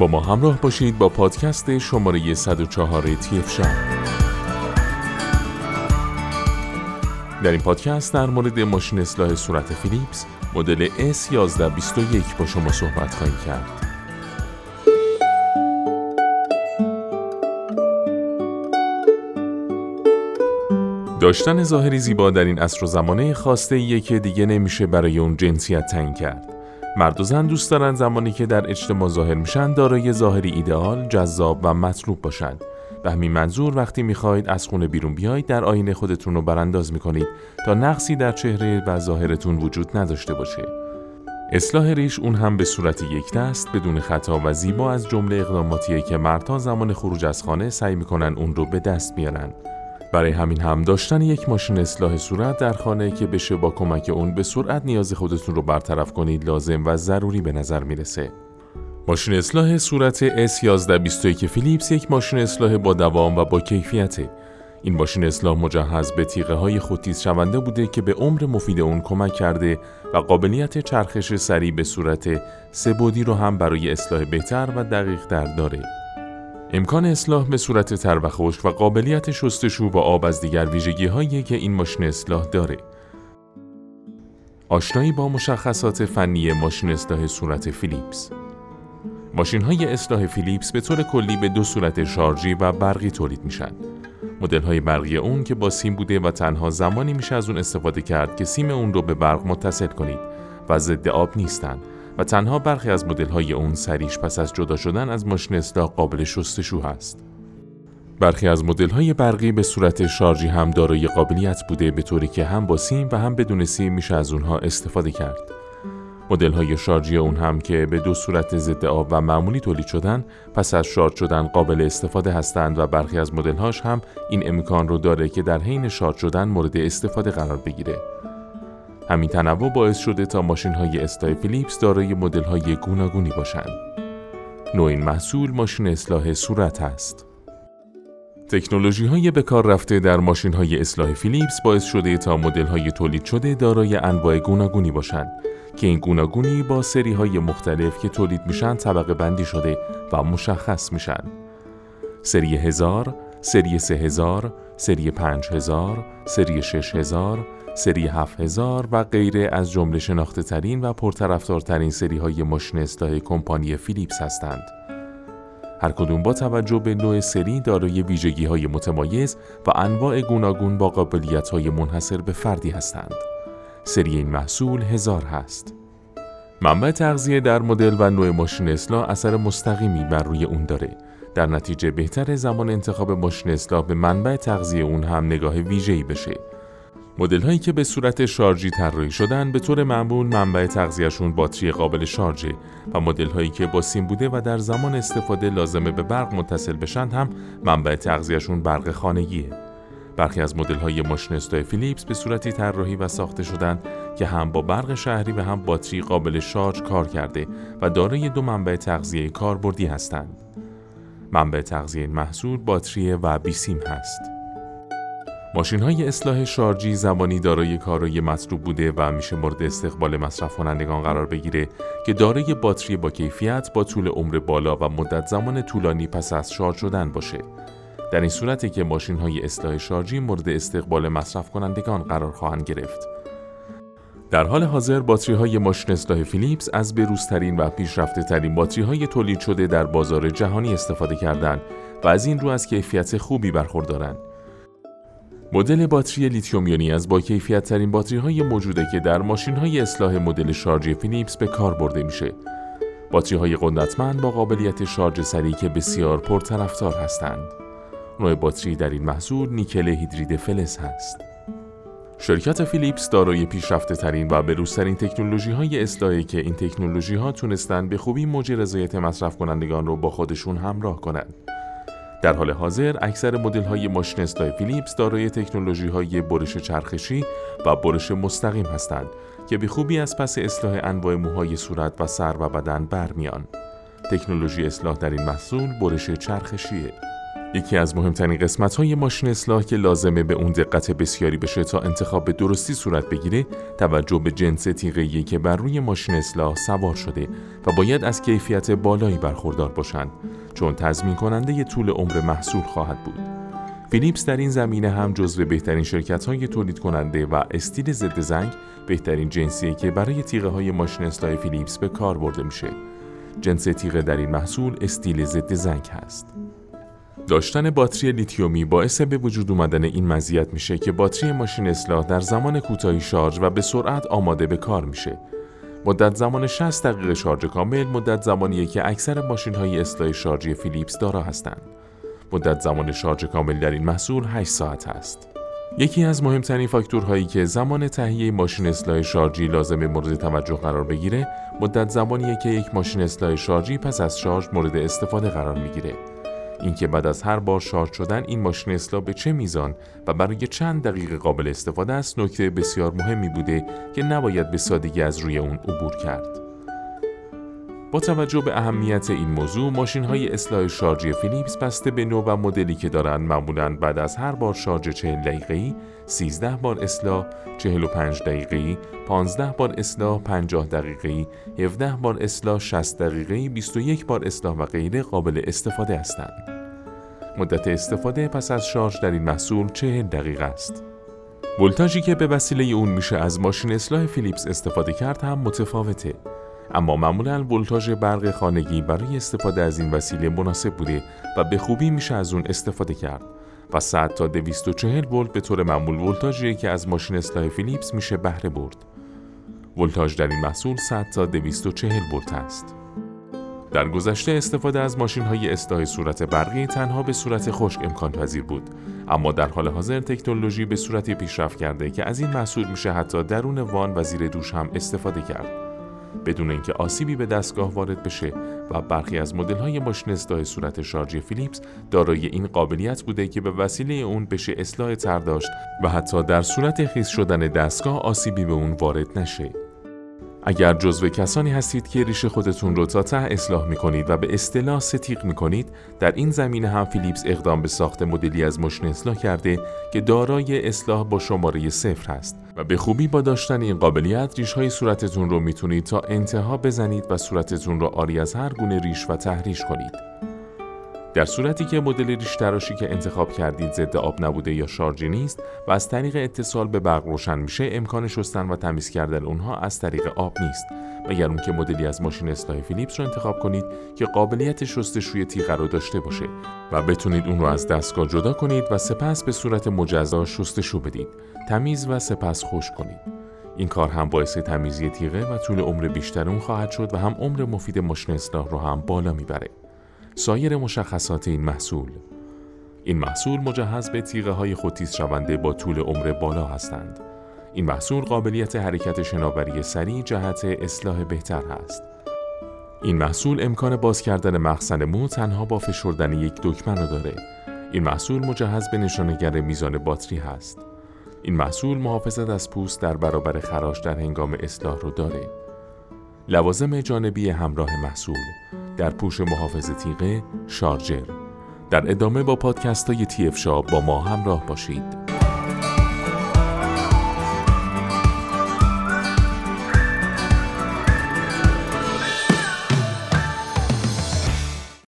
با ما همراه باشید با پادکست شماره 104 تیف شب در این پادکست در مورد ماشین اصلاح صورت فیلیپس مدل S1121 با شما صحبت خواهیم کرد. داشتن ظاهری زیبا در این عصر و زمانه خواسته که دیگه نمیشه برای اون جنسیت تعیین کرد. مرد و زن دوست دارن زمانی که در اجتماع ظاهر میشن دارای ظاهری ایدئال، جذاب و مطلوب باشند. به همین منظور وقتی می‌خواهید از خونه بیرون بیایید در آینه خودتون رو برانداز می‌کنید تا نقصی در چهره و ظاهرتون وجود نداشته باشه. اصلاح ریش اون هم به صورت یک دست بدون خطا و زیبا از جمله اقداماتیه که مردها زمان خروج از خانه سعی می‌کنن اون رو به دست بیارن. برای همین هم داشتن یک ماشین اصلاح صورت در خانه که بشه با کمک اون به سرعت نیاز خودتون رو برطرف کنید لازم و ضروری به نظر می‌رسه. ماشین اصلاح صورت S1121 فیلیپس یک ماشین اصلاح با دوام و با کیفیته. این ماشین اصلاح مجهز به تیغه های خودتیز شونده بوده که به عمر مفید اون کمک کرده و قابلیت چرخش سریع به صورت سبودی رو هم برای اصلاح بهتر و دقیق در داره. امکان اصلاح به صورت تر و خشک و قابلیت شستشو با آب از دیگر ویژگی هایی که این ماشین اصلاح داره. آشنایی با مشخصات فنی ماشین اصلاح صورت فیلیپس ماشین های اصلاح فیلیپس به طور کلی به دو صورت شارژی و برقی تولید میشن. مدل های برقی اون که با سیم بوده و تنها زمانی میشه از اون استفاده کرد که سیم اون رو به برق متصل کنید و ضد آب نیستن و تنها برخی از مدل های اون سریش پس از جدا شدن از ماشین اصلاح قابل شستشو هست. برخی از مدل های برقی به صورت شارژی هم دارای قابلیت بوده به طوری که هم با سیم و هم بدون سیم میشه از اونها استفاده کرد. مدل های شارژی اون هم که به دو صورت ضد آب و معمولی تولید شدن پس از شارژ شدن قابل استفاده هستند و برخی از مدل هاش هم این امکان رو داره که در حین شارژ شدن مورد استفاده قرار بگیره. همین تنوع باعث شده تا ماشین های استای فیلیپس دارای مدل های گوناگونی باشند. نوع این محصول ماشین اصلاح صورت است. تکنولوژی های به کار رفته در ماشین های اصلاح فیلیپس باعث شده تا مدل های تولید شده دارای انواع گوناگونی باشند که این گوناگونی با سری های مختلف که تولید میشن طبقه بندی شده و مشخص میشن. سری هزار، سری سه هزار، سری پنج هزار، سری شش هزار، سری هفت هزار و غیره از جمله شناخته ترین و پرطرفدارترین سری های ماشین اصلاح کمپانی فیلیپس هستند. هر کدوم با توجه به نوع سری دارای ویژگی های متمایز و انواع گوناگون با قابلیت های منحصر به فردی هستند. سری این محصول هزار هست. منبع تغذیه در مدل و نوع ماشین اصلاح اثر مستقیمی بر روی اون داره. در نتیجه بهتر زمان انتخاب ماشین اصلاح به منبع تغذیه اون هم نگاه ویژه‌ای بشه. مدل هایی که به صورت شارژی طراحی شدن به طور معمول منبع تغذیهشون باتری قابل شارژه و مدل هایی که با سیم بوده و در زمان استفاده لازمه به برق متصل بشن هم منبع تغذیهشون برق خانگیه. برخی از مدل های ماشین اصلاح فیلیپس به صورتی طراحی و ساخته شدن که هم با برق شهری و هم باتری قابل شارژ کار کرده و دارای دو منبع تغذیه کاربردی هستند. منبع تغذیه محصول باتری و بیسیم هست. ماشین های اصلاح شارژی زمانی دارای کارای مطلوب بوده و میشه مورد استقبال مصرف کنندگان قرار بگیره که دارای باتری با کیفیت با طول عمر بالا و مدت زمان طولانی پس از شارژ شدن باشه. در این صورتی که ماشین های اصلاح شارژی مورد استقبال مصرف کنندگان قرار خواهند گرفت. در حال حاضر باتری های ماشین اصلاح فیلیپس از بروزترین و پیشرفته ترین باتری های تولید شده در بازار جهانی استفاده کردند و از این رو از کیفیت خوبی برخوردارند. مدل باتری لیتیوم یونی از با کیفیت ترین باتری های موجوده که در ماشین های اصلاح مدل شارژی فیلیپس به کار برده میشه. باتری های قدرتمند با قابلیت شارژ سریع که بسیار پرطرفدار هستند. نوع باتری در این محصول نیکل هیدرید فلز هست. شرکت فیلیپس دارای پیشرفته ترین و بروزترین تکنولوژی های اصلاحی که این تکنولوژی ها تونستن به خوبی موج رضایت مصرف کنندگان رو با خودشون همراه کنند. در حال حاضر اکثر مدل های ماشین اصلاح فیلیپس دارای تکنولوژی های برش چرخشی و برش مستقیم هستند که به خوبی از پس اصلاح انواع موهای صورت و سر و بدن برمیان. تکنولوژی اصلاح در این محصول برش چرخشیه. یکی از مهمترین قسمت های ماشین اصلاح که لازمه به اون دقت بسیاری بشه تا انتخاب به درستی صورت بگیره توجه به جنس تیغه‌ای که بر روی ماشین اصلاح سوار شده و باید از کیفیت بالایی برخوردار باشند چون تضمین کننده ی طول عمر محصول خواهد بود. فیلیپس در این زمینه هم جزو بهترین شرکت های تولید کننده و استیل ضد زنگ بهترین جنسیه که برای تیغه های ماشین اصلاح فیلیپس به کار برده میشه. جنس تیغه در این محصول استیل ضد زنگ هست. داشتن باتری لیتیومی باعث به وجود اومدن این مزیت میشه که باتری ماشین اصلاح در زمان کوتاهی شارژ و به سرعت آماده به کار میشه. مدت زمان 60 دقیقه شارژ کامل مدت زمانیه که اکثر ماشین های اصلاح شارژی فیلیپس دارا هستند. مدت زمان شارژ کامل در این محصول 8 ساعت است. یکی از مهمترین فاکتورهایی که زمان تهیه ماشین اصلاح شارژی لازم مورد توجه قرار بگیره مدت زمانیه که یک ماشین اصلاح شارژی پس از شارژ مورد استفاده قرار می‌گیره اینکه بعد از هر بار شارژ شدن این ماشین اصلاح به چه میزان و برای چند دقیقه قابل استفاده است نکته بسیار مهمی بوده که نباید به سادگی از روی اون عبور کرد. با توجه به اهمیت این موضوع ماشین های اصلاح شارژی فیلیپس بسته به نوع و مدلی که دارند معمولا بعد از هر بار شارژ 40 دقیقه‌ای 13 بار اصلاح 45 دقیقه‌ای 15 بار اصلاح 50 دقیقه‌ای 17 بار اصلاح 60 دقیقه‌ای 21 بار اصلاح و غیره قابل استفاده هستند. مدت استفاده پس از شارژ در این محصول 40 دقیقه است. ولتاژی که به وسیله اون میشه از ماشین اصلاح فیلیپس استفاده کرد هم متفاوته. اما معمولا ولتاژ برق خانگی برای استفاده از این وسیله مناسب بوده و به خوبی میشه از اون استفاده کرد و 100 تا 240 ولت به طور معمول ولتاژی که از ماشین اصلاح فیلیپس میشه بهره برد. ولتاژ در این محصول 100 تا 240 ولت است. در گذشته استفاده از ماشین های اصلاح صورت برقی تنها به صورت خشک امکان پذیر بود اما در حال حاضر تکنولوژی به صورتی پیشرفت کرده که از این محصول میشه حتی درون وان و زیر دوش هم استفاده کرد بدون اینکه آسیبی به دستگاه وارد بشه و برخی از های ماشین اصلاح صورت شارژی فیلیپس دارای این قابلیت بوده که به وسیله اون بشه اصلاح تر داشت و حتی در صورت خیس شدن دستگاه آسیبی به اون وارد نشه. اگر جزو کسانی هستید که ریش خودتون رو تا ته اصلاح می کنید و به اصطلاح ستیق می کنید در این زمینه هم فیلیپس اقدام به ساخت مدلی از ماشین اصلاح کرده که دارای اصلاح با شماره صفر است و به خوبی با داشتن این قابلیت ریش های صورتتون رو می‌تونید تا انتها بزنید و صورتتون رو آری از هر گونه ریش و تحریش کنید. در صورتی که مدل ریش تراشی که انتخاب کردید ضد آب نبوده یا شارژی نیست و از طریق اتصال به برق روشن میشه امکان شستن و تمیز کردن اونها از طریق آب نیست. مگر اون که مدلی از ماشین اصلاح فیلیپس رو انتخاب کنید که قابلیت شستشوی تیغه رو داشته باشه و بتونید اون رو از دستگاه جدا کنید و سپس به صورت مجزا شستشو بدید. تمیز و سپس خوش کنید. این کار هم باعث تمیزی تیغه و طول عمر بیشتر اون خواهد شد و هم عمر مفید ماشین اصلاح رو هم بالا می‌بره. سایر مشخصات این محصول این محصول مجهز به تیغه های خودتیز شونده با طول عمر بالا هستند. این محصول قابلیت حرکت شناوری سریع جهت اصلاح بهتر هست. این محصول امکان باز کردن مخزن مو تنها با فشردن یک دکمه را داره. این محصول مجهز به نشانگر میزان باتری هست. این محصول محافظت از پوست در برابر خراش در هنگام اصلاح رو داره. لوازم جانبی همراه محصول در پوش محافظ تیغه شارجر. در ادامه با پادکست های تی با ما همراه باشید.